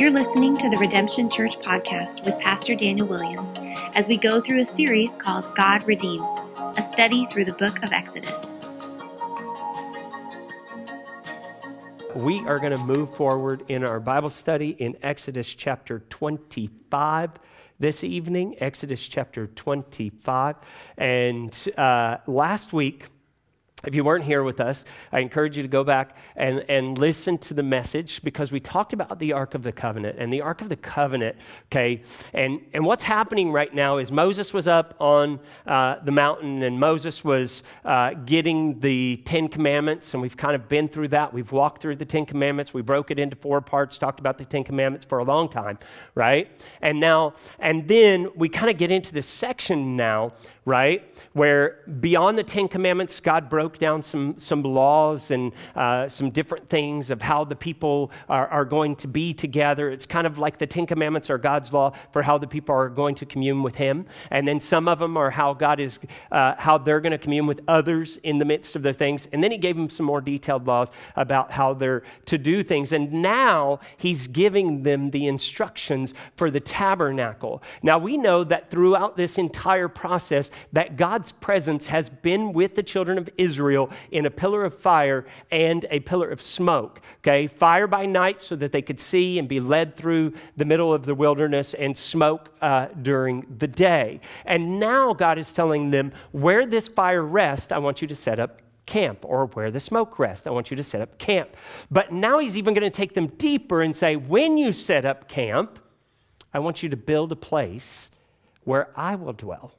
You're listening to the Redemption Church podcast with Pastor Daniel Williams as we go through a series called God Redeems, a study through the book of Exodus. We are going to move forward in our Bible study in Exodus chapter 25 this evening, Exodus chapter 25. And uh, last week, if you weren't here with us, I encourage you to go back and, and listen to the message because we talked about the Ark of the Covenant. And the Ark of the Covenant, okay, and, and what's happening right now is Moses was up on uh, the mountain and Moses was uh, getting the Ten Commandments. And we've kind of been through that. We've walked through the Ten Commandments. We broke it into four parts, talked about the Ten Commandments for a long time, right? And now, and then we kind of get into this section now right? Where beyond the Ten Commandments, God broke down some, some laws and uh, some different things of how the people are, are going to be together. It's kind of like the Ten Commandments are God's law for how the people are going to commune with Him. And then some of them are how God is, uh, how they're going to commune with others in the midst of their things. And then He gave them some more detailed laws about how they're to do things. And now He's giving them the instructions for the tabernacle. Now we know that throughout this entire process, that God's presence has been with the children of Israel in a pillar of fire and a pillar of smoke. Okay, fire by night so that they could see and be led through the middle of the wilderness, and smoke uh, during the day. And now God is telling them, where this fire rests, I want you to set up camp, or where the smoke rests, I want you to set up camp. But now he's even going to take them deeper and say, when you set up camp, I want you to build a place where I will dwell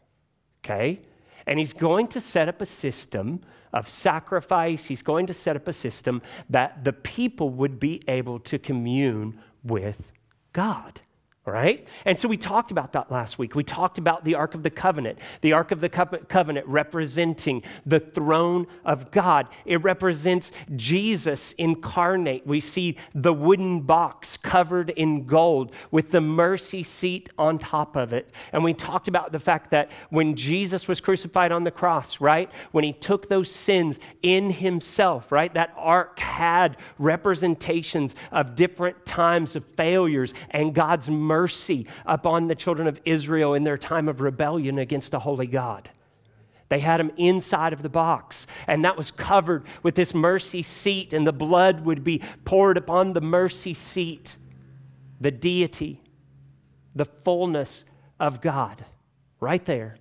okay? And he's going to set up a system of sacrifice. He's going to set up a system that the people would be able to commune with God. Right? And so we talked about that last week. We talked about the Ark of the Covenant, the Ark of the Covenant representing the throne of God. It represents Jesus incarnate. We see the wooden box covered in gold with the mercy seat on top of it. And we talked about the fact that when Jesus was crucified on the cross, right? When he took those sins in himself, right? That ark had representations of different times of failures and God's mercy mercy upon the children of Israel in their time of rebellion against a holy God. They had him inside of the box, and that was covered with this mercy seat, and the blood would be poured upon the mercy seat. The deity, the fullness of God, right there.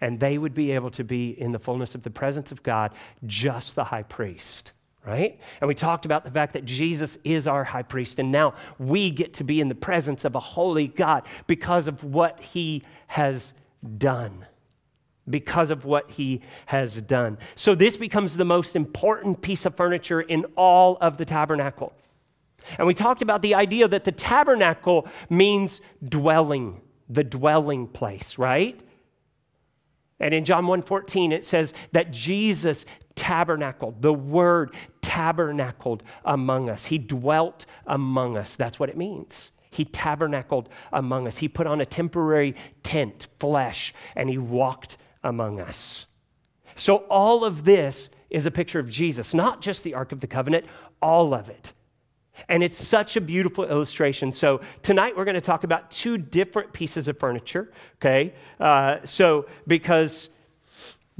And they would be able to be in the fullness of the presence of God, just the high priest right? And we talked about the fact that Jesus is our high priest, and now we get to be in the presence of a holy God because of what he has done. Because of what he has done. So, this becomes the most important piece of furniture in all of the tabernacle. And we talked about the idea that the tabernacle means dwelling, the dwelling place, right? And in John 1:14 it says that Jesus tabernacled. The word tabernacled among us. He dwelt among us. That's what it means. He tabernacled among us. He put on a temporary tent, flesh, and he walked among us. So all of this is a picture of Jesus, not just the Ark of the Covenant, all of it. And it's such a beautiful illustration. So, tonight we're going to talk about two different pieces of furniture, okay? Uh, so, because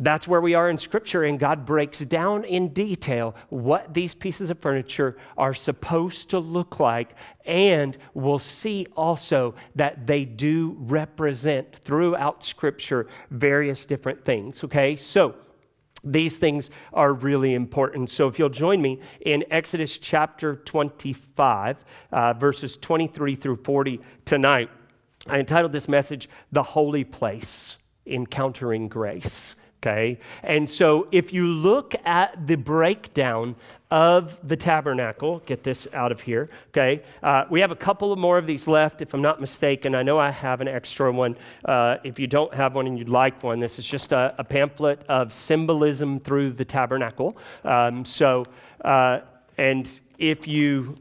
that's where we are in Scripture, and God breaks down in detail what these pieces of furniture are supposed to look like. And we'll see also that they do represent throughout Scripture various different things, okay? So, these things are really important. So, if you'll join me in Exodus chapter 25, uh, verses 23 through 40 tonight, I entitled this message, The Holy Place Encountering Grace. Okay? And so, if you look at the breakdown of the tabernacle. Get this out of here, okay? Uh, we have a couple of more of these left, if I'm not mistaken. I know I have an extra one. Uh, if you don't have one and you'd like one, this is just a, a pamphlet of symbolism through the tabernacle. Um, so, uh, and if you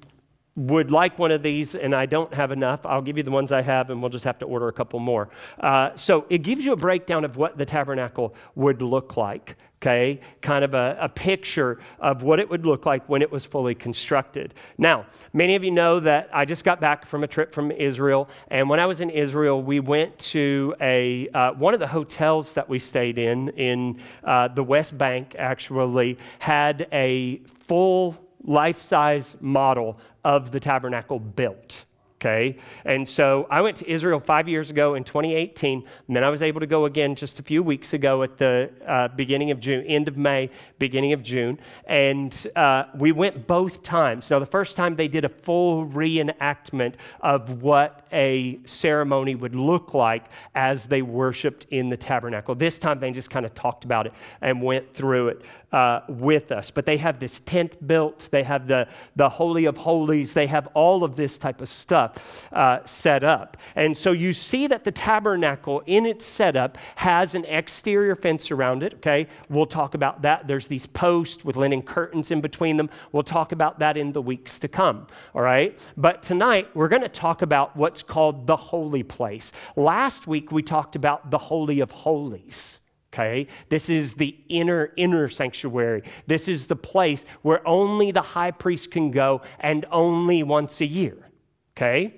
would like one of these and I don't have enough, I'll give you the ones I have and we'll just have to order a couple more. Uh, so it gives you a breakdown of what the tabernacle would look like. okay? Kind of a, a, picture of what it would look like when it was fully constructed. Now, many of you know that I just got back from a trip from Israel, and when I was in Israel, we went to a, uh, one of the hotels that we stayed in, in uh, the West Bank, actually, had a full life size model of the tabernacle built okay? And so I went to Israel five years ago in 2018, and then I was able to go again just a few weeks ago at the uh, beginning of June, end of May, beginning of June. And uh, we went both times. Now, the first time they did a full reenactment of what a ceremony would look like as they worshiped in the tabernacle. This time they just kind of talked about it and went through it uh, with us. But they have this tent built, they have the, the Holy of Holies, they have all of this type of stuff uh, set up. And so you see that the tabernacle in its setup has an exterior fence around it, okay? We'll talk about that. There's these posts with linen curtains in between them. We'll talk about that in the weeks to come, all right? But tonight we're going to talk about what's called the holy place. Last week we talked about the Holy of Holies okay? This is the inner, inner sanctuary. This is the place where only the high priest can go and only once a year, okay?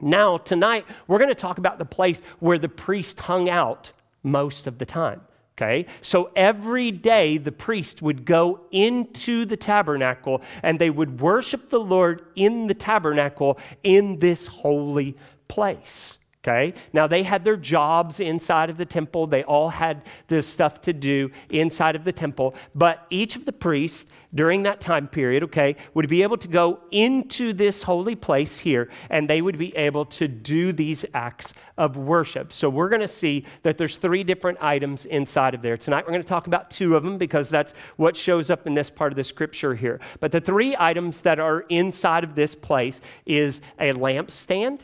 Now, tonight, we're going to talk about the place where the priest hung out most of the time. Okay? So every day the priest would go into the tabernacle and they would worship the Lord in the tabernacle in this holy place. Okay? Now they had their jobs inside of the temple. They all had this stuff to do inside of the temple. But each of the priests during that time period, okay, would be able to go into this holy place here and they would be able to do these acts of worship. So we're going to see that there's three different items inside of there. Tonight we're going to talk about two of them because that's what shows up in this part of the scripture here. But the three items that are inside of this place is a lampstand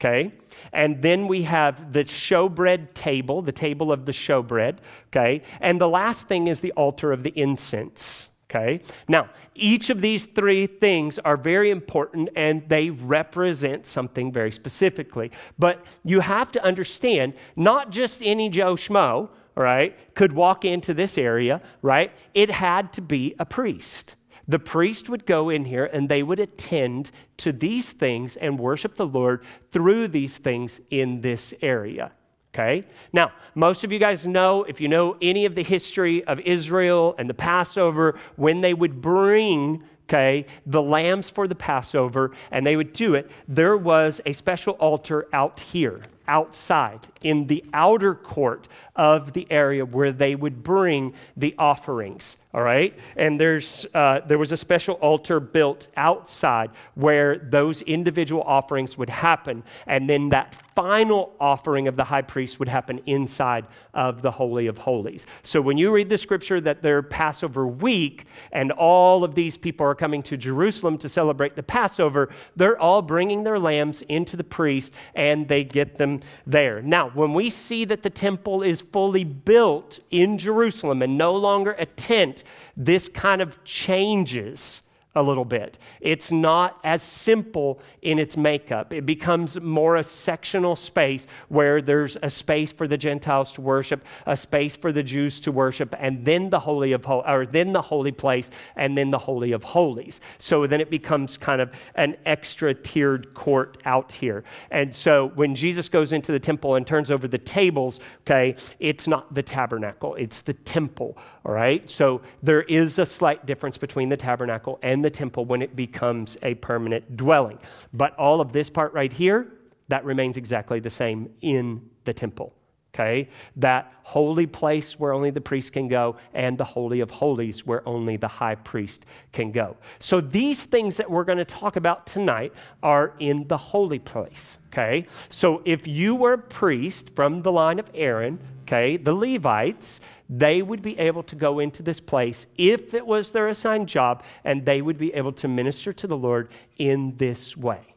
okay? And then we have the showbread table, the table of the showbread, okay? And the last thing is the altar of the incense. Okay? Now, each of these three things are very important and they represent something very specifically. But you have to understand not just any Joe Schmo, right, could walk into this area, right? It had to be a priest. The priest would go in here and they would attend to these things and worship the Lord through these things in this area. Okay? Now, most of you guys know, if you know any of the history of Israel and the Passover, when they would bring okay, the lambs for the Passover, and they would do it, there was a special altar out here outside in the outer court of the area where they would bring the offerings all right? And there's uh, there was a special altar built outside where those individual offerings would happen. And then that final offering of the high priest would happen inside of the holy of holies so when you read the scripture that they're passover week and all of these people are coming to jerusalem to celebrate the passover they're all bringing their lambs into the priest and they get them there. Now, when we see that the temple is fully built in Jerusalem and no longer a tent, this kind of changes a little bit. It's not as simple in its makeup. It becomes more a sectional space where there's a space for the Gentiles to worship, a space for the Jews to worship, and then the holy of Hol- or then the holy place, and then the holy of holies. So then it becomes kind of an extra tiered court out here. And so when Jesus goes into the temple and turns over the tables, okay, it's not the tabernacle, it's the temple. All right. So there is a slight difference between the tabernacle and the temple when it becomes a permanent dwelling. But all of this part right here, that remains exactly the same in the temple. Okay? That holy place where only the priest can go, and the Holy of Holies where only the high priest can go. So these things that we're going to talk about tonight are in the holy place. Okay? So if you were a priest from the line of Aaron, okay, the Levites, they would be able to go into this place if it was their assigned job, and they would be able to minister to the Lord in this way.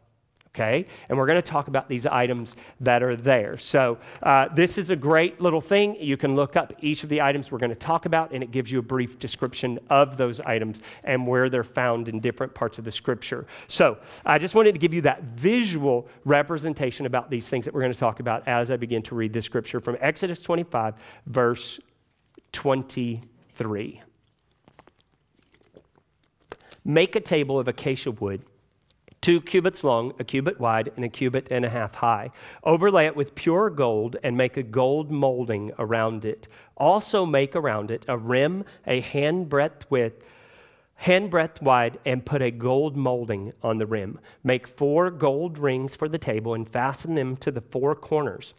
Okay? And we're going to talk about these items that are there. So, uh, this is a great little thing. You can look up each of the items we're going to talk about, and it gives you a brief description of those items and where they're found in different parts of the scripture. So, I just wanted to give you that visual representation about these things that we're going to talk about as I begin to read this scripture from Exodus 25, verse 25. 3. Make a table of acacia wood two cubits long, a cubit wide, and a cubit and a half high. Overlay it with pure gold and make a gold molding around it. Also make around it a rim a handbreadth width, hand breadth wide, and put a gold molding on the rim. Make four gold rings for the table and fasten them to the four corners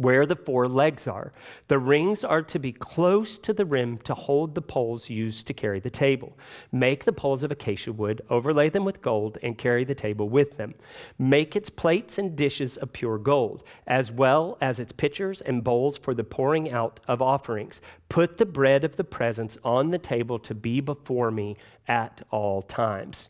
where the four legs are. The rings are to be close to the rim to hold the poles used to carry the table. Make the poles of acacia wood, overlay them with gold, and carry the table with them. Make its plates and dishes of pure gold, as well as its pitchers and bowls for the pouring out of offerings. Put the bread of the presence on the table to be before me at all times.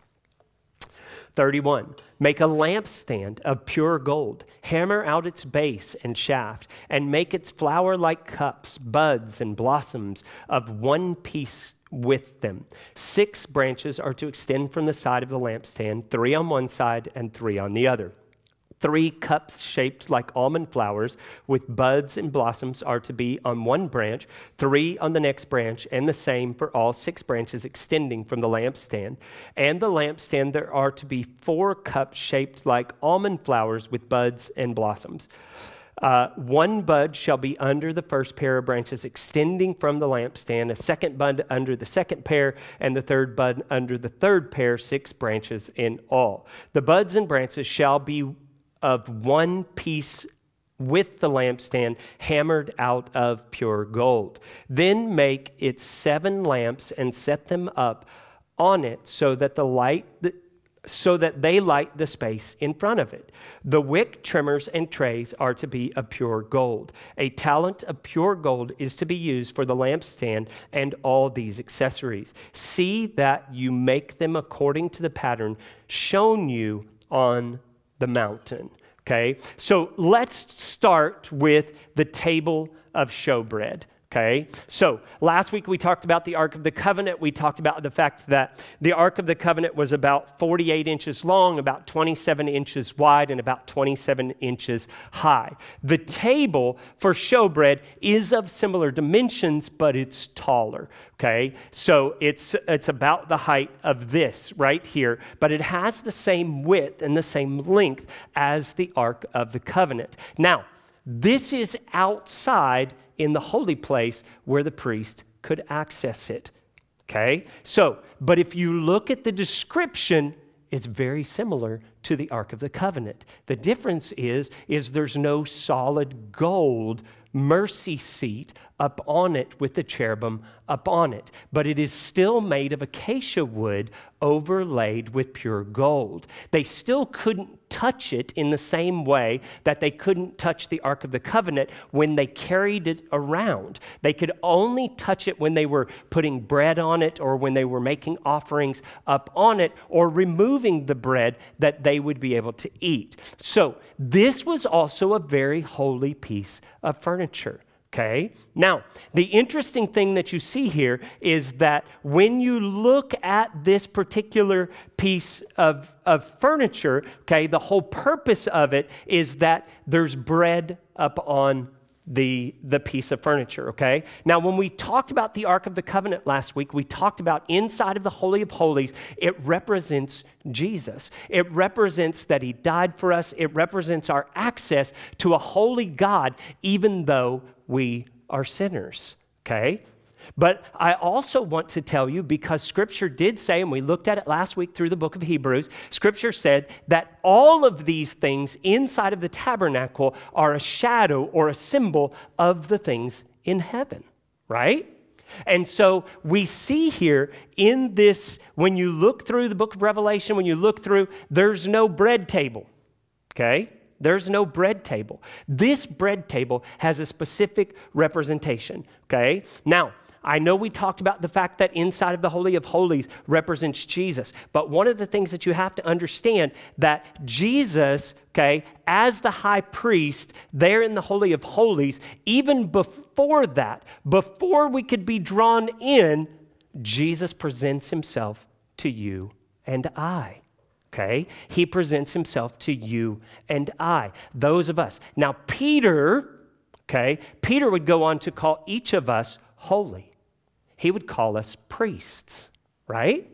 31. Make a lampstand of pure gold. Hammer out its base and shaft, and make its flower like cups, buds, and blossoms of one piece with them. Six branches are to extend from the side of the lampstand, three on one side and three on the other. Three cups shaped like almond flowers with buds and blossoms are to be on one branch, three on the next branch, and the same for all six branches extending from the lampstand. And the lampstand, there are to be four cups shaped like almond flowers with buds and blossoms. Uh, one bud shall be under the first pair of branches extending from the lampstand, a second bud under the second pair, and the third bud under the third pair, six branches in all. The buds and branches shall be of one piece with the lampstand hammered out of pure gold. Then make its seven lamps and set them up on it so that the light so that they light the space in front of it. The wick trimmers and trays are to be of pure gold. A talent of pure gold is to be used for the lampstand and all these accessories. See that you make them according to the pattern shown you on the mountain. Okay, so let's start with the table of showbread. Okay, so last week we talked about the Ark of the Covenant. We talked about the fact that the Ark of the Covenant was about 48 inches long, about 27 inches wide, and about 27 inches high. The table for showbread is of similar dimensions, but it's taller. Okay, so it's, it's about the height of this right here, but it has the same width and the same length as the Ark of the Covenant. Now, this is outside in the holy place where the priest could access it. Okay? So, but if you look at the description, it's very similar to the Ark of the Covenant. The difference is, is there's no solid gold mercy seat up on it with the cherubim up on it. But it is still made of acacia wood overlaid with pure gold. They still couldn't touch it in the same way that they couldn't touch the Ark of the Covenant when they carried it around. They could only touch it when they were putting bread on it or when they were making offerings up on it or removing the bread that they would be able to eat. So, this was also a very holy piece of furniture. Okay? Now, the interesting thing that you see here is that when you look at this particular piece of, of furniture, okay, the whole purpose of it is that there's bread up on the, the piece of furniture, okay? Now, when we talked about the Ark of the Covenant last week, we talked about inside of the Holy of Holies, it represents Jesus. It represents that He died for us, it represents our access to a holy God, even though we are sinners, okay? But I also want to tell you because Scripture did say, and we looked at it last week through the book of Hebrews, Scripture said that all of these things inside of the tabernacle are a shadow or a symbol of the things in heaven, right? And so we see here in this, when you look through the book of Revelation, when you look through, there's no bread table, okay? There's no bread table. This bread table has a specific representation, okay? Now, I know we talked about the fact that inside of the Holy of Holies represents Jesus, but one of the things that you have to understand that Jesus, okay, as the high priest there in the Holy of Holies, even before that, before we could be drawn in, Jesus presents himself to you and I. Okay? He presents himself to you and I, those of us. Now, Peter, okay, Peter would go on to call each of us holy. he would call us priests, right?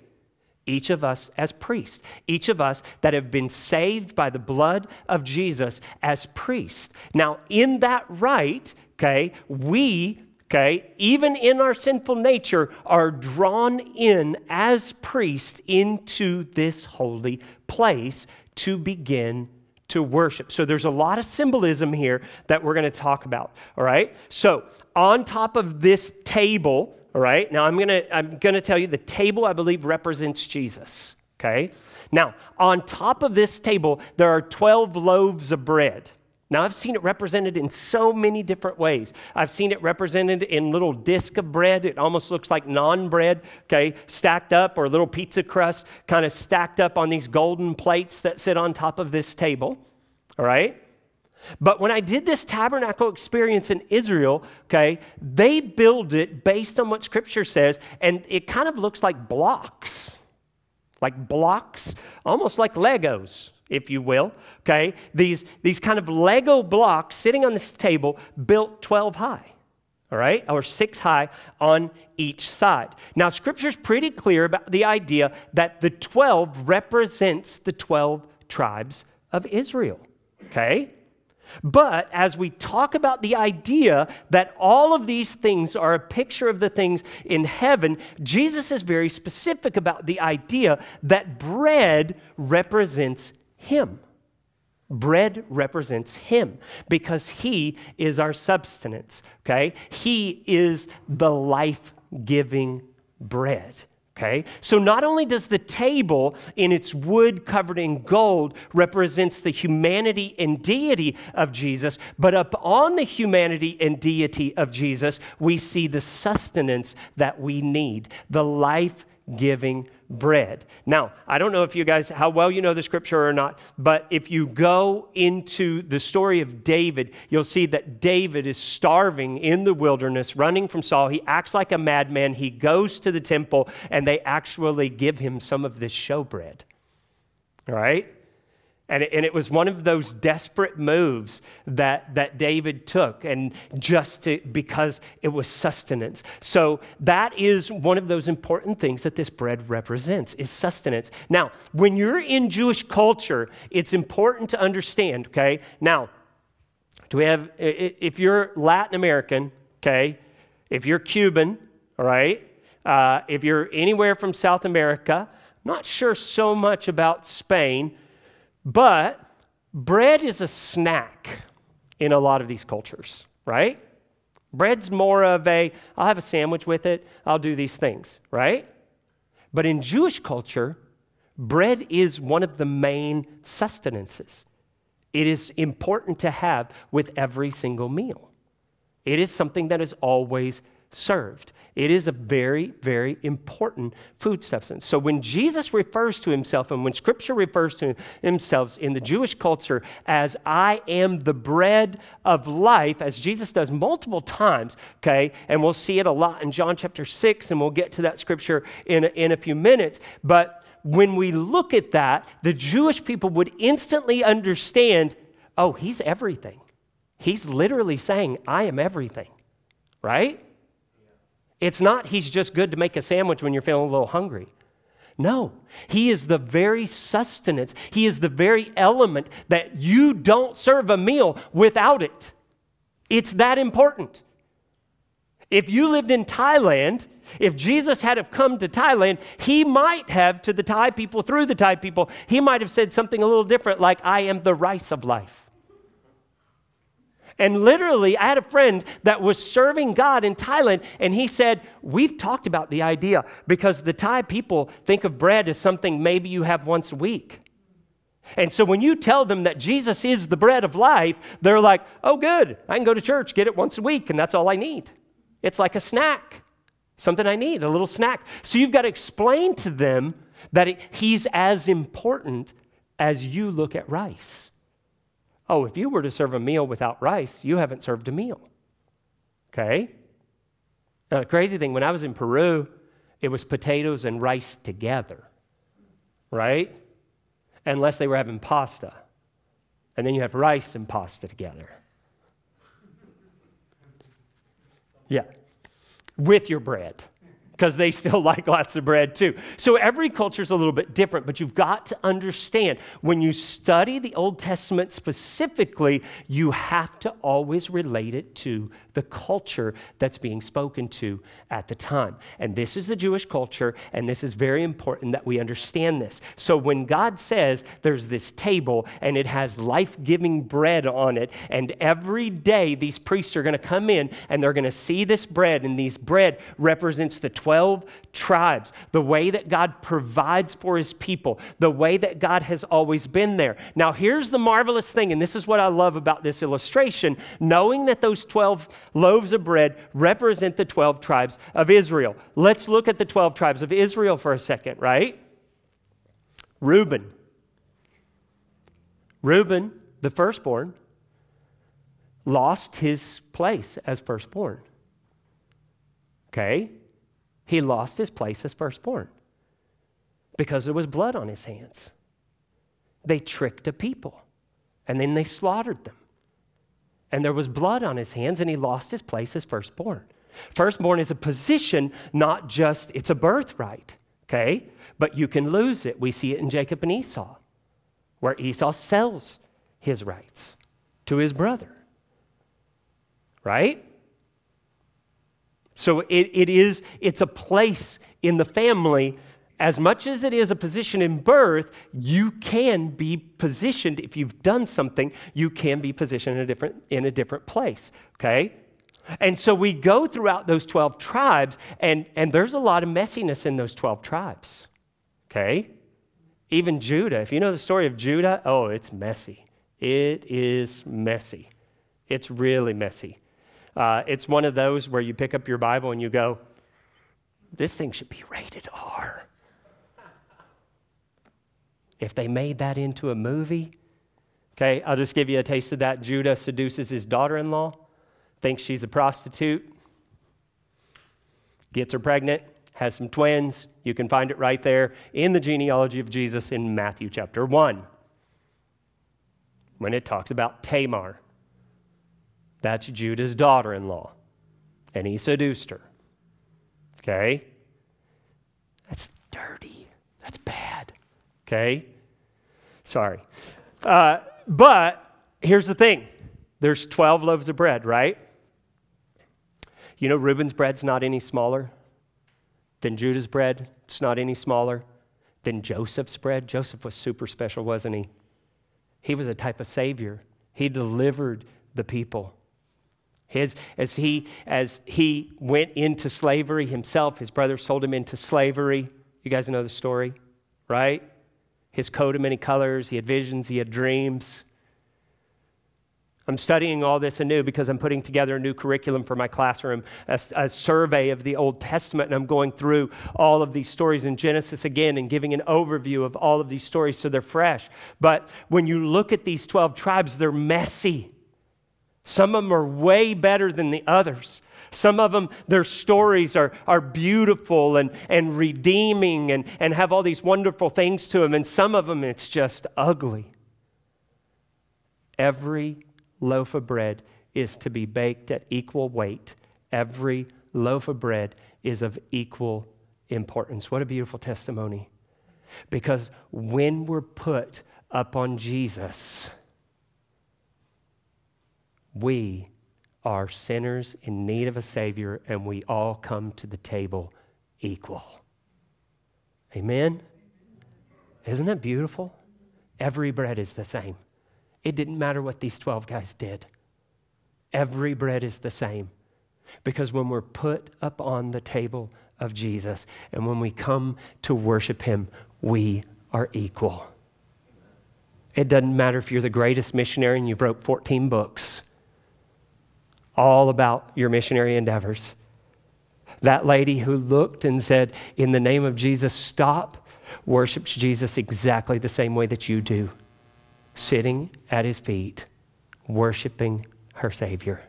Each of us as priests, each of us that have been saved by the blood of Jesus as priests. Now, in that right, okay, we okay, even in our sinful nature, are drawn in as priests into this holy place to begin to worship. So there's a lot of symbolism here that we're going to talk about, all right? So, on top of this table, all right? Now I'm going to I'm going to tell you the table I believe represents Jesus, okay? Now, on top of this table there are 12 loaves of bread. Now, I've seen it represented in so many different ways. I've seen it represented in little disc of bread. It almost looks like naan bread, okay, stacked up, or little pizza crust kind of stacked up on these golden plates that sit on top of this table, all right? But when I did this tabernacle experience in Israel, okay, they build it based on what scripture says, and it kind of looks like blocks. Like blocks, almost like Legos, if you will. Okay? These, these kind of Lego blocks sitting on this table built 12 high. All right? Or six high on each side. Now, scripture's pretty clear about the idea that the 12 represents the 12 tribes of Israel. Okay? But as we talk about the idea that all of these things are a picture of the things in heaven, Jesus is very specific about the idea that bread represents Him. Bread represents Him because He is our substance, okay? He is the life giving bread. Okay? So not only does the table in its wood covered in gold represents the humanity and deity of Jesus, but up on the humanity and deity of Jesus, we see the sustenance that we need, the life-giving bread. Now, I don't know if you guys, how well you know the scripture or not, but if you go into the story of David, you'll see that David is starving in the wilderness, running from Saul. He acts like a madman. He goes to the temple, and they actually give him some of this showbread. All right? And it, and it was one of those desperate moves that, that David took, and just to, because it was sustenance. So that is one of those important things that this bread represents is sustenance. Now, when you're in Jewish culture, it's important to understand, okay? Now, do we have, if you're Latin American, okay, if you're Cuban, all right, uh, if you're anywhere from South America, not sure so much about Spain but bread is a snack in a lot of these cultures, right? Bread's more of a, I'll have a sandwich with it, I'll do these things, right? But in Jewish culture, bread is one of the main sustenances. It is important to have with every single meal. It is something that is always served. It is a very, very important food substance. So when Jesus refers to himself and when scripture refers to himself in the Jewish culture as I am the bread of life, as Jesus does multiple times, okay, and we'll see it a lot in John chapter 6, and we'll get to that scripture in a, in a few minutes. But when we look at that, the Jewish people would instantly understand oh, he's everything. He's literally saying, I am everything, right? It's not he's just good to make a sandwich when you're feeling a little hungry. No, he is the very sustenance. He is the very element that you don't serve a meal without it. It's that important. If you lived in Thailand, if Jesus had have come to Thailand, he might have to the Thai people through the Thai people, he might have said something a little different like I am the rice of life. And literally, I had a friend that was serving God in Thailand, and he said, We've talked about the idea because the Thai people think of bread as something maybe you have once a week. And so when you tell them that Jesus is the bread of life, they're like, Oh, good, I can go to church, get it once a week, and that's all I need. It's like a snack, something I need, a little snack. So you've got to explain to them that it, he's as important as you look at rice. Oh, if you were to serve a meal without rice, you haven't served a meal. Okay? Now, the crazy thing, when I was in Peru, it was potatoes and rice together, right? Unless they were having pasta. And then you have rice and pasta together. Yeah. With your bread. Because they still like lots of bread too. So every culture is a little bit different, but you've got to understand when you study the Old Testament specifically, you have to always relate it to the culture that's being spoken to at the time. And this is the Jewish culture, and this is very important that we understand this. So when God says there's this table and it has life giving bread on it, and every day these priests are going to come in and they're going to see this bread, and these bread represents the 12 tribes, the way that God provides for his people, the way that God has always been there. Now, here's the marvelous thing, and this is what I love about this illustration knowing that those 12 loaves of bread represent the 12 tribes of Israel. Let's look at the 12 tribes of Israel for a second, right? Reuben. Reuben, the firstborn, lost his place as firstborn. Okay? He lost his place as firstborn because there was blood on his hands. They tricked a people and then they slaughtered them and there was blood on his hands, and he lost his place as firstborn. Firstborn is a position, not just, it's a birthright, okay? But you can lose it. We see it in Jacob and Esau, where Esau sells his rights to his brother, right? So it, it is, it's a place in the family as much as it is a position in birth, you can be positioned, if you've done something, you can be positioned in a different, in a different place, okay? And so we go throughout those 12 tribes, and, and there's a lot of messiness in those 12 tribes, okay? Even Judah, if you know the story of Judah, oh, it's messy. It is messy. It's really messy. Uh, it's one of those where you pick up your Bible and you go, this thing should be rated R. If they made that into a movie, okay, I'll just give you a taste of that. Judah seduces his daughter in law, thinks she's a prostitute, gets her pregnant, has some twins. You can find it right there in the genealogy of Jesus in Matthew chapter 1 when it talks about Tamar. That's Judah's daughter in law, and he seduced her. Okay? That's dirty. That's bad. Okay? Sorry. Uh, but here's the thing there's 12 loaves of bread, right? You know, Reuben's bread's not any smaller than Judah's bread. It's not any smaller than Joseph's bread. Joseph was super special, wasn't he? He was a type of savior. He delivered the people. His, as, he, as he went into slavery himself, his brother sold him into slavery. You guys know the story, right? His coat of many colors. He had visions, he had dreams. I'm studying all this anew because I'm putting together a new curriculum for my classroom, a, a, survey of the Old Testament, and I'm going through all of these stories in Genesis again and giving an overview of all of these stories so they're fresh. But when you look at these 12 tribes, they're messy. Some of them are way better than the others. Some of them, their stories are, are beautiful and, and redeeming and, and have all these wonderful things to them, and some of them, it's just ugly. Every loaf of bread is to be baked at equal weight. Every loaf of bread is of equal importance. What a beautiful testimony. Because when we're put up on Jesus, we are sinners in need of a Savior, and we all come to the table equal. Amen? Isn't that beautiful? Every bread is the same. It didn't matter what these 12 guys did. Every bread is the same. Because when we're put up on the table of Jesus and when we come to worship Him, we are equal. It doesn't matter if you're the greatest missionary and you've wrote 14 books all about your missionary endeavors. That lady who looked and said, In the name of Jesus, stop, worships Jesus exactly the same way that you do, sitting at his feet, worshiping her Savior.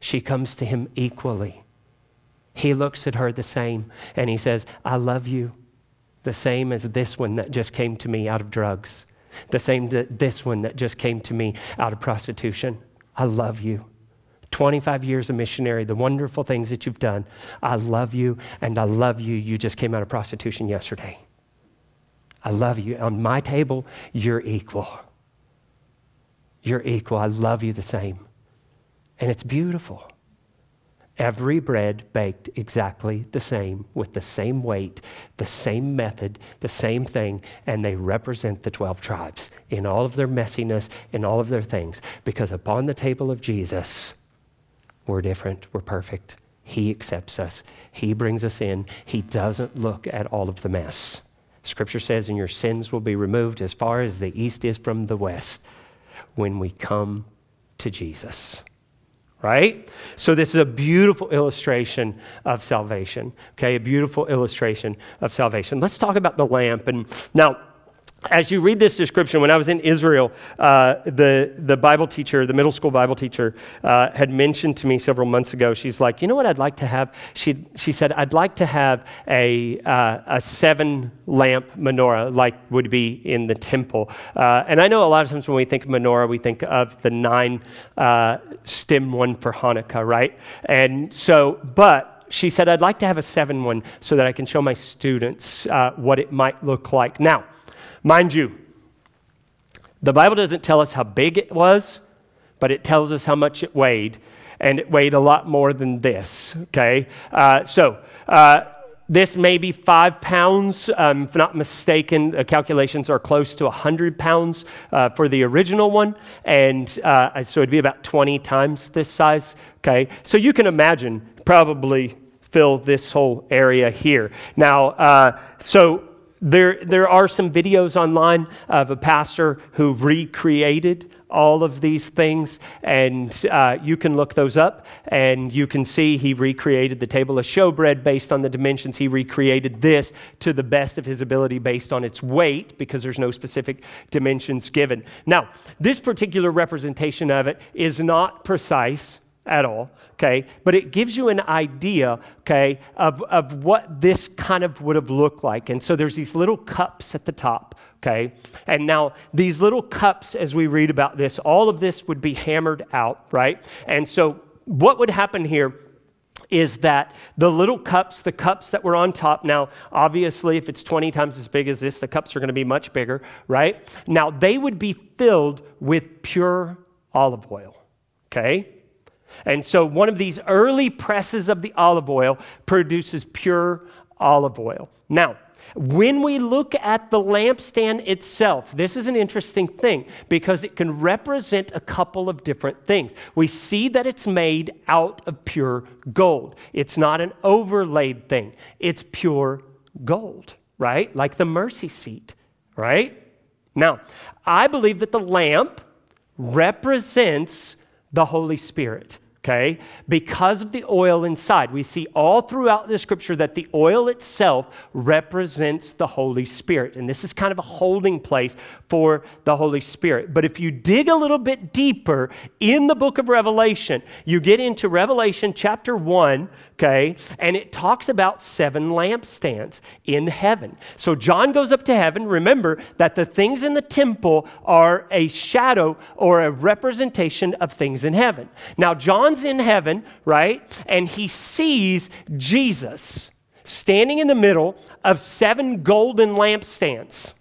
She comes to him equally. He looks at her the same and he says, I love you, the same as this one that just came to me out of drugs, the same this one that just came to me out of prostitution. I love you 25 years of missionary, the wonderful things that you've done. I love you and I love you. You just came out of prostitution yesterday. I love you. On my table, you're equal. You're equal. I love you the same. And it's beautiful. Every bread baked exactly the same, with the same weight, the same method, the same thing, and they represent the 12 tribes in all of their messiness, in all of their things. Because upon the table of Jesus, we're different, we're perfect. He accepts us, He brings us in, He doesn't look at all of the mess. Scripture says, and your sins will be removed as far as the east is from the west when we come to Jesus. Right? So, this is a beautiful illustration of salvation. Okay, a beautiful illustration of salvation. Let's talk about the lamp. And now, as you read this description, when I was in Israel, uh, the, the Bible teacher, the middle school Bible teacher, uh, had mentioned to me several months ago, she's like, you know what I'd like to have? She, she said, I'd like to have a, uh, a seven lamp menorah, like would be in the temple. Uh, and I know a lot of times when we think of menorah, we think of the nine uh, stem one for Hanukkah, right? And so, but she said, I'd like to have a seven one so that I can show my students uh, what it might look like. Now, Mind you, the Bible doesn't tell us how big it was, but it tells us how much it weighed, and it weighed a lot more than this, okay? Uh, so, uh, this may be five pounds. Um, if not mistaken, the calculations are close to 100 pounds uh, for the original one. And uh, so it'd be about 20 times this size. Okay. So you can imagine probably fill this whole area here. Now, uh, so there, there are some videos online of a pastor who recreated all of these things, and uh, you can look those up and you can see he recreated the table of showbread based on the dimensions. He recreated this to the best of his ability based on its weight because there's no specific dimensions given. Now, this particular representation of it is not precise at all, okay? But it gives you an idea, okay, of, of what this kind of would have looked like. And so there's these little cups at the top, okay? And now these little cups, as we read about this, all of this would be hammered out, right? And so what would happen here is that the little cups, the cups that were on top, now, obviously, if it's 20 times as big as this, the cups are to be much bigger, right? Now, they would be filled with pure olive oil, okay? And so one of these early presses of the olive oil produces pure olive oil. Now, when we look at the lampstand itself, this is an interesting thing because it can represent a couple of different things. We see that it's made out of pure gold, it's not an overlaid thing, it's pure gold, right? Like the mercy seat, right? Now, I believe that the lamp represents the Holy Spirit okay? Because of the oil inside. We see all throughout the scripture that the oil itself represents the Holy Spirit. And this is kind of a holding place for the Holy Spirit. But if you dig a little bit deeper in the book of Revelation, you get into Revelation chapter 1, okay? And it talks about seven lampstands in heaven. So John goes up to heaven. Remember that the things in the temple are a shadow or a representation of things in heaven. Now, John's in heaven, right? And he sees Jesus standing in the middle of seven golden lampstands.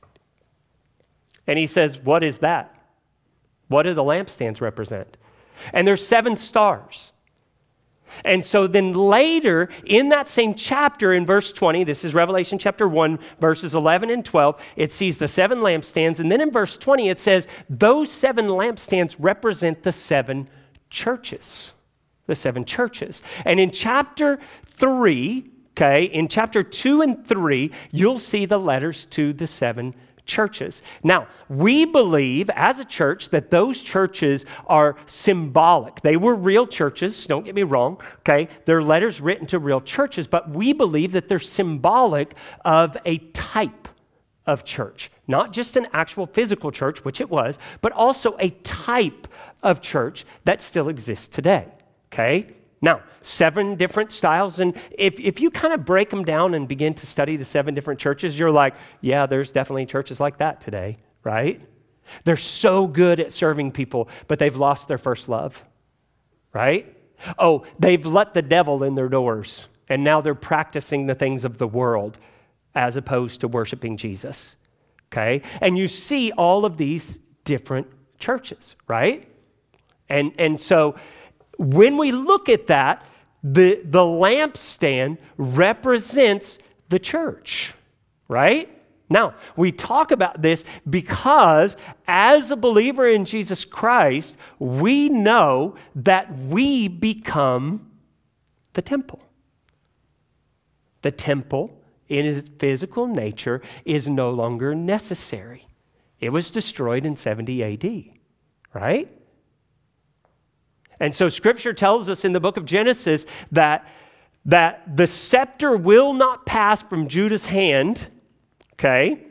And he says, What is that? What do the lampstands represent? And there's seven stars. And so then later in that same chapter, in verse 20, this is Revelation chapter 1, verses 11 and 12, it sees the seven lampstands. And then in verse 20, it says, Those seven lampstands represent the seven churches. The seven churches. And in chapter 3, okay, in chapter 2 and 3, you'll see the letters to the seven churches. Now, we believe as a church that those churches are symbolic. They were real churches, don't get me wrong, okay? They're letters written to real churches, but we believe that they're symbolic of a type of church. Not just an actual physical church, which it was, but also a type of church that still exists today, okay? Now, seven different styles. And if, if you kind of break them down and begin to study the seven different churches, you're like, yeah, there's definitely churches like that today, right? They're so good at serving people, but they've lost their first love, right? Oh, they've let the devil in their doors, and now they're practicing the things of the world as opposed to worshiping Jesus. Okay? And you see all of these different churches, right? And, and so when we look at that, the, the lampstand represents the church, right? Now, we talk about this because as a believer in Jesus Christ, we know that we become the temple. The temple, in its physical nature, is no longer necessary. It was destroyed in 70 AD, right? And so scripture tells us in the book of Genesis that, that the scepter will not pass from Judah's hand okay?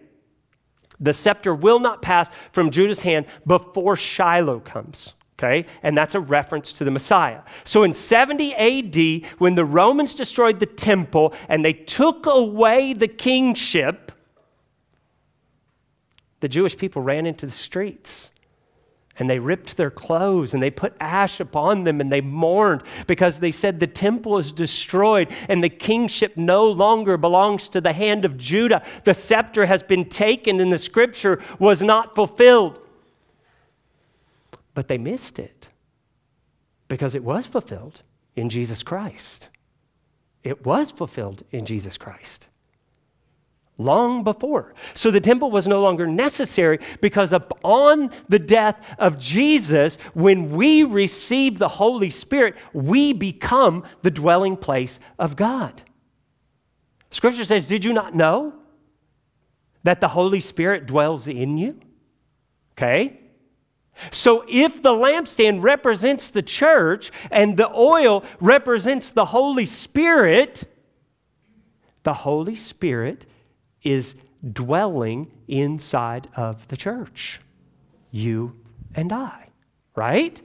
The scepter will not pass from Judah's hand before Shiloh comes. Okay? And that's a reference to the Messiah. So in 70 AD, when the Romans destroyed the temple and they took away the kingship, the Jewish people ran into the streets and they ripped their clothes and they put ash upon them and they mourned because they said the temple is destroyed and the kingship no longer belongs to the hand of Judah. The scepter has been taken and the scripture was not fulfilled. But they missed it because it was fulfilled in Jesus Christ. It was fulfilled in Jesus Christ long before. So the temple was no longer necessary because upon the death of Jesus, when we receive the Holy Spirit, we become the dwelling place of God. Scripture says, Did you not know that the Holy Spirit dwells in you? Okay? So, if the lampstand represents the church and the oil represents the Holy Spirit, the Holy Spirit is dwelling inside of the church. You and I, right?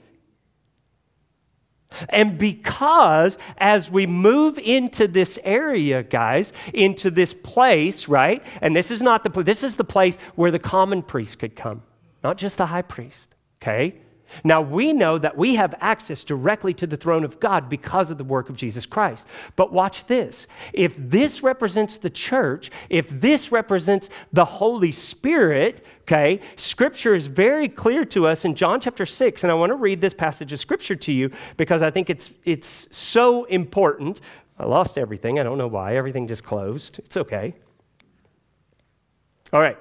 And because as we move into this area, guys, into this place, right? And this is not the this is the place where the common priest could come, not just the high priest, okay? Now, we know that we have access directly to the throne of God because of the work of Jesus Christ. But watch this. If this represents the church, if this represents the Holy Spirit, okay, scripture is very clear to us in John chapter 6. And I want to read this passage of scripture to you because I think it's, it's so important. I lost everything. I don't know why. Everything just closed. It's okay. All right.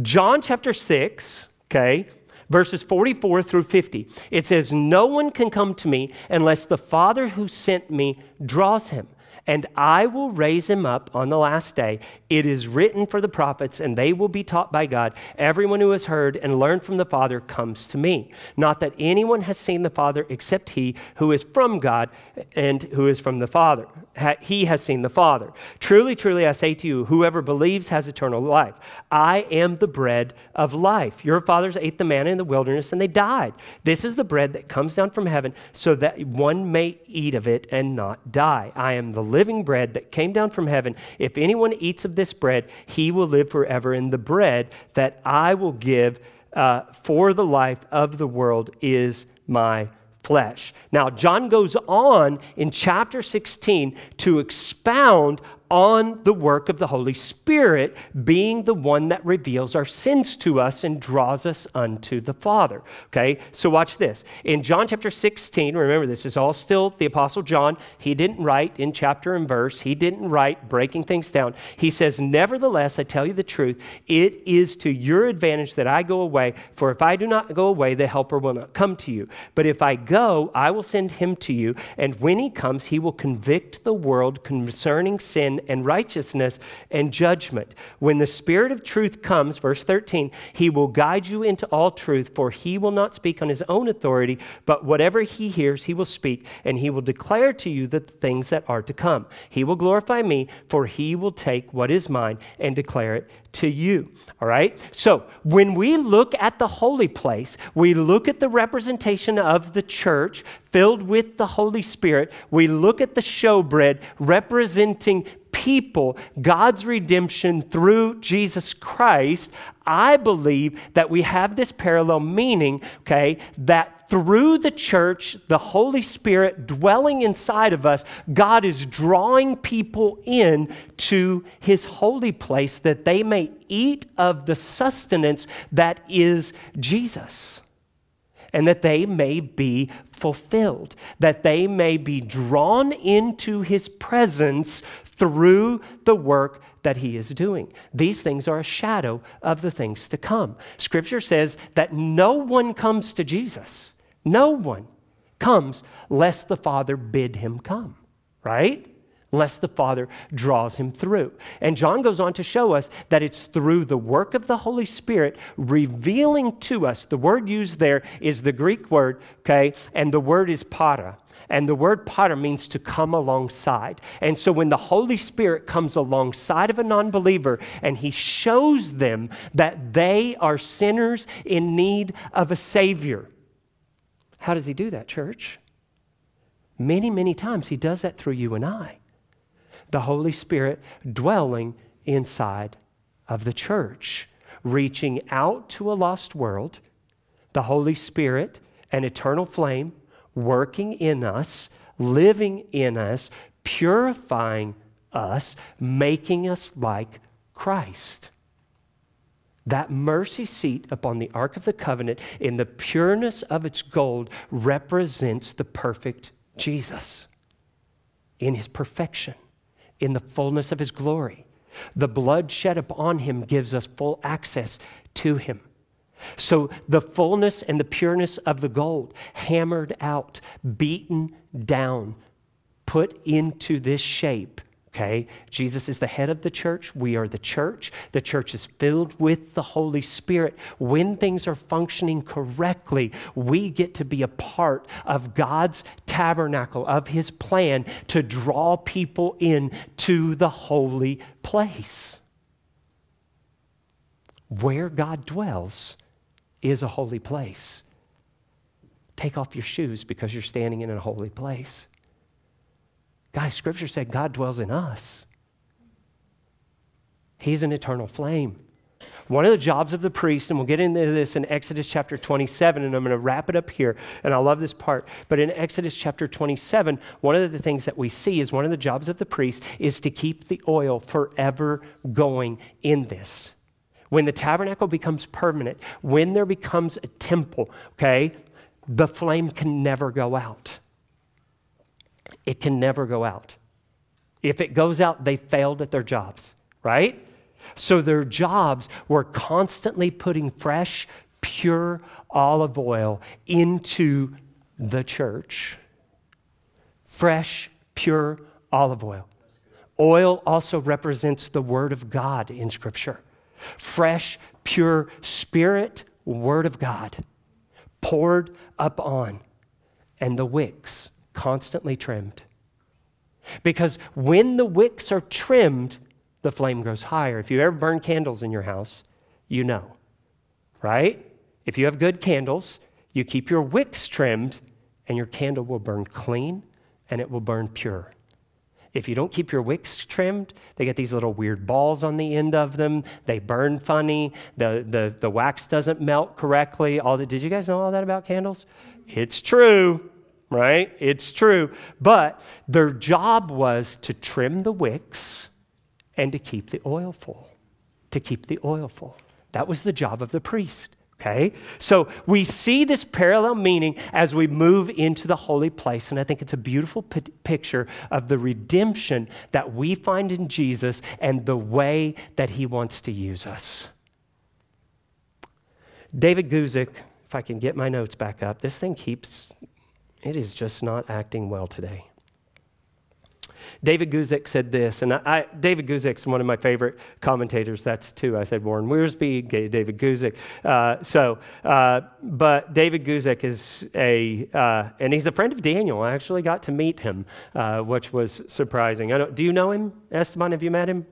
John chapter 6, okay verses 44 through 50. It says, No one can come to me unless the Father who sent me draws him and I will raise him up on the last day. It is written for the prophets, and they will be taught by God. Everyone who has heard and learned from the Father comes to me. Not that anyone has seen the Father except he who is from God and who is from the Father. He has seen the Father. Truly, truly, I say to you, whoever believes has eternal life. I am the bread of life. Your fathers ate the manna in the wilderness, and they died. This is the bread that comes down from heaven, so that one may eat of it and not die. I am the living bread that came down from heaven. If anyone eats of this bread, he will live forever. And the bread that I will give uh, for the life of the world is my flesh. Now, John goes on in chapter 16 to expound on the work of the Holy Spirit being the one that reveals our sins to us and draws us unto the Father. Okay, so watch this. In John chapter 16, remember this is all still the Apostle John. He didn't write in chapter and verse, he didn't write breaking things down. He says, Nevertheless, I tell you the truth, it is to your advantage that I go away, for if I do not go away, the Helper will not come to you. But if I go, I will send him to you, and when he comes, he will convict the world concerning sin and righteousness and judgment. When the Spirit of truth comes, verse 13, he will guide you into all truth, for he will not speak on his own authority, but whatever he hears, he will speak, and he will declare to you the things that are to come. He will glorify me, for he will take what is mine and declare it to you. All right? So when we look at the holy place, we look at the representation of the church filled with the Holy Spirit. We look at the showbread representing people God's redemption through Jesus Christ, I believe that we have this parallel meaning, okay, that through the church, the Holy Spirit dwelling inside of us, God is drawing people in to his holy place that they may eat of the sustenance that is Jesus and that they may be fulfilled, that they may be drawn into his presence through the work that he is doing. These things are a shadow of the things to come. Scripture says that no one comes to Jesus, no one comes lest the Father bid him come, right? Lest the Father draws him through. And John goes on to show us that it's through the work of the Holy Spirit revealing to us. The word used there is the Greek word, okay, and the word is para. And the word para means to come alongside. And so when the Holy Spirit comes alongside of a non believer and he shows them that they are sinners in need of a Savior, how does he do that, church? Many, many times he does that through you and I. The Holy Spirit dwelling inside of the church, reaching out to a lost world, the Holy Spirit, an eternal flame, working in us, living in us, purifying us, making us like Christ. That mercy seat upon the Ark of the Covenant, in the pureness of its gold, represents the perfect Jesus in his perfection, in the fullness of his glory. The blood shed upon him gives us full access to him. So the fullness and the pureness of the gold, hammered out, beaten down, put into this shape. Okay, Jesus is the head of the church. We are the church. The church is filled with the Holy Spirit. When things are functioning correctly, we get to be a part of God's tabernacle, of His plan to draw people in to the holy place. Where God dwells, is a holy place. Take off your shoes because you're standing in a holy place. Guys, Scripture said God dwells in us. He's an eternal flame. One of the jobs of the priest, and we'll get into this in Exodus chapter 27, and I'm going to wrap it up here, and I love this part. But in Exodus chapter 27, one of the things that we see is one of the jobs of the priest is to keep the oil forever going in this. When the tabernacle becomes permanent, when there becomes a temple, okay, the flame can never go out. It can never go out. If it goes out, they failed at their jobs, right? So their jobs were constantly putting fresh, pure olive oil into the church. Fresh, pure olive oil. Oil also represents the Word of God in Scripture fresh, pure Spirit, Word of God poured up on, and the wicks constantly trimmed. Because when the wicks are trimmed, the flame grows higher. If you ever burn candles in your house, you know, right? If you have good candles, you keep your wicks trimmed, and your candle will burn clean and it will burn pure. If you don't keep your wicks trimmed, they get these little weird balls on the end of them. They burn funny. The, the, the wax doesn't melt correctly. All the, did you guys know all that about candles? It's true, right? It's true. But their job was to trim the wicks and to keep the oil full. To keep the oil full. That was the job of the priest. Okay? So we see this parallel meaning as we move into the holy place. And I think it's a beautiful p- picture of the redemption that we find in Jesus and the way that he wants to use us. David Guzik, if I can get my notes back up, this thing keeps, it is just not acting well today. David Guzik said this, and I, I, David Guzik's one of my favorite commentators. That's two. I said Warren Wiersbe, David Guzik. Uh, so, uh, but David Guzik is a, uh, and he's a friend of Daniel. I actually got to meet him, uh, which was surprising. do you know him, Esteban? Have you met him?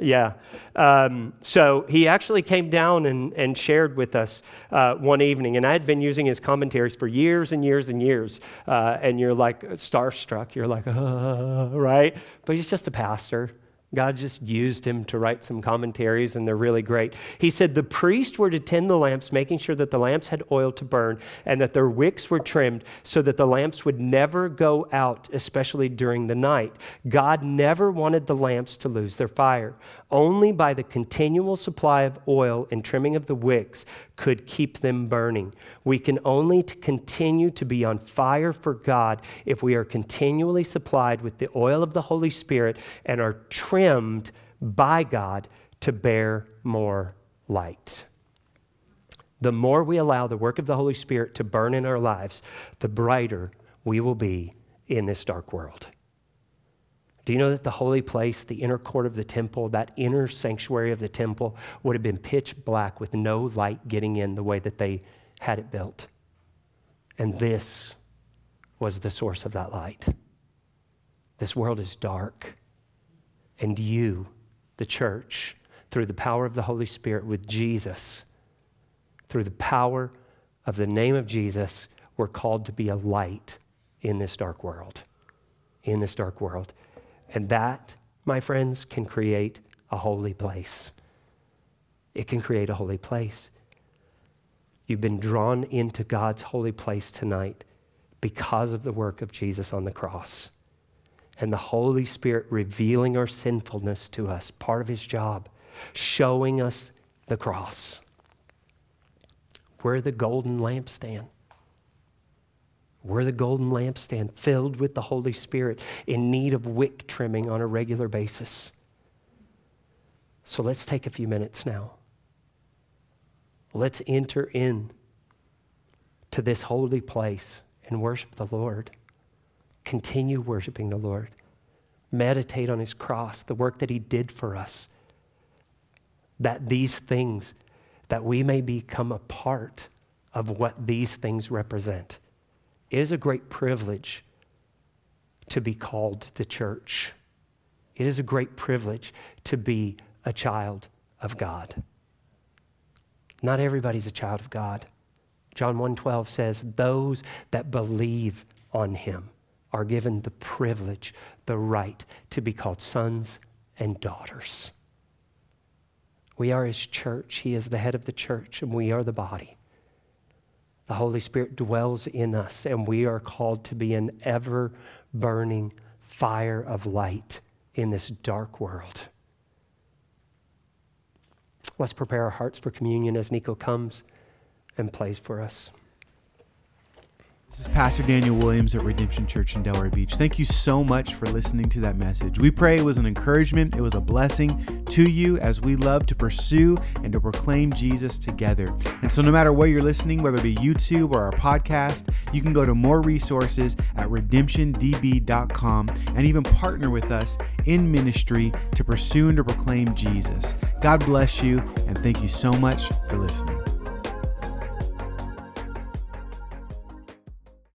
Yeah. Um, so he actually came down and, and shared with us uh, one evening, and I had been using his commentaries for years and years and years. Uh, and you're like starstruck. You're like, uh, right? But he's just a pastor. God just used him to write some commentaries, and they're really great. He said the priests were to tend the lamps, making sure that the lamps had oil to burn and that their wicks were trimmed so that the lamps would never go out, especially during the night. God never wanted the lamps to lose their fire. Only by the continual supply of oil and trimming of the wicks could keep them burning. We can only continue to be on fire for God if we are continually supplied with the oil of the Holy Spirit and are trimmed by God to bear more light. The more we allow the work of the Holy Spirit to burn in our lives, the brighter we will be in this dark world. Do you know that the holy place, the inner court of the temple, that inner sanctuary of the temple, would have been pitch black with no light getting in the way that they had it built? And this was the source of that light. This world is dark. And you, the church, through the power of the Holy Spirit with Jesus, through the power of the name of Jesus, we're called to be a light in this dark world. In this dark world. And that, my friends, can create a holy place. It can create a holy place. You've been drawn into God's holy place tonight because of the work of Jesus on the cross. And the Holy Spirit revealing our sinfulness to us, part of his job, showing us the cross. We're the golden lampstand. We're the golden lampstand filled with the Holy Spirit in need of wick trimming on a regular basis. So let's take a few minutes now. Let's enter in to this holy place and worship the Lord. Continue worshiping the Lord. Meditate on his cross, the work that he did for us. That these things, that we may become a part of what these things represent. It is a great privilege to be called the church. It is a great privilege to be a child of God. Not everybody's a child of God. John 1:12 says those that believe on him are given the privilege, the right to be called sons and daughters. We are his church. He is the head of the church and we are the body. The Holy Spirit dwells in us, and we are called to be an ever burning fire of light in this dark world. Let's prepare our hearts for communion as Nico comes and plays for us. This is Pastor Daniel Williams at Redemption Church in Delray Beach. Thank you so much for listening to that message. We pray it was an encouragement, it was a blessing to you as we love to pursue and to proclaim Jesus together. And so, no matter where you're listening, whether it be YouTube or our podcast, you can go to more resources at redemptiondb.com and even partner with us in ministry to pursue and to proclaim Jesus. God bless you, and thank you so much for listening.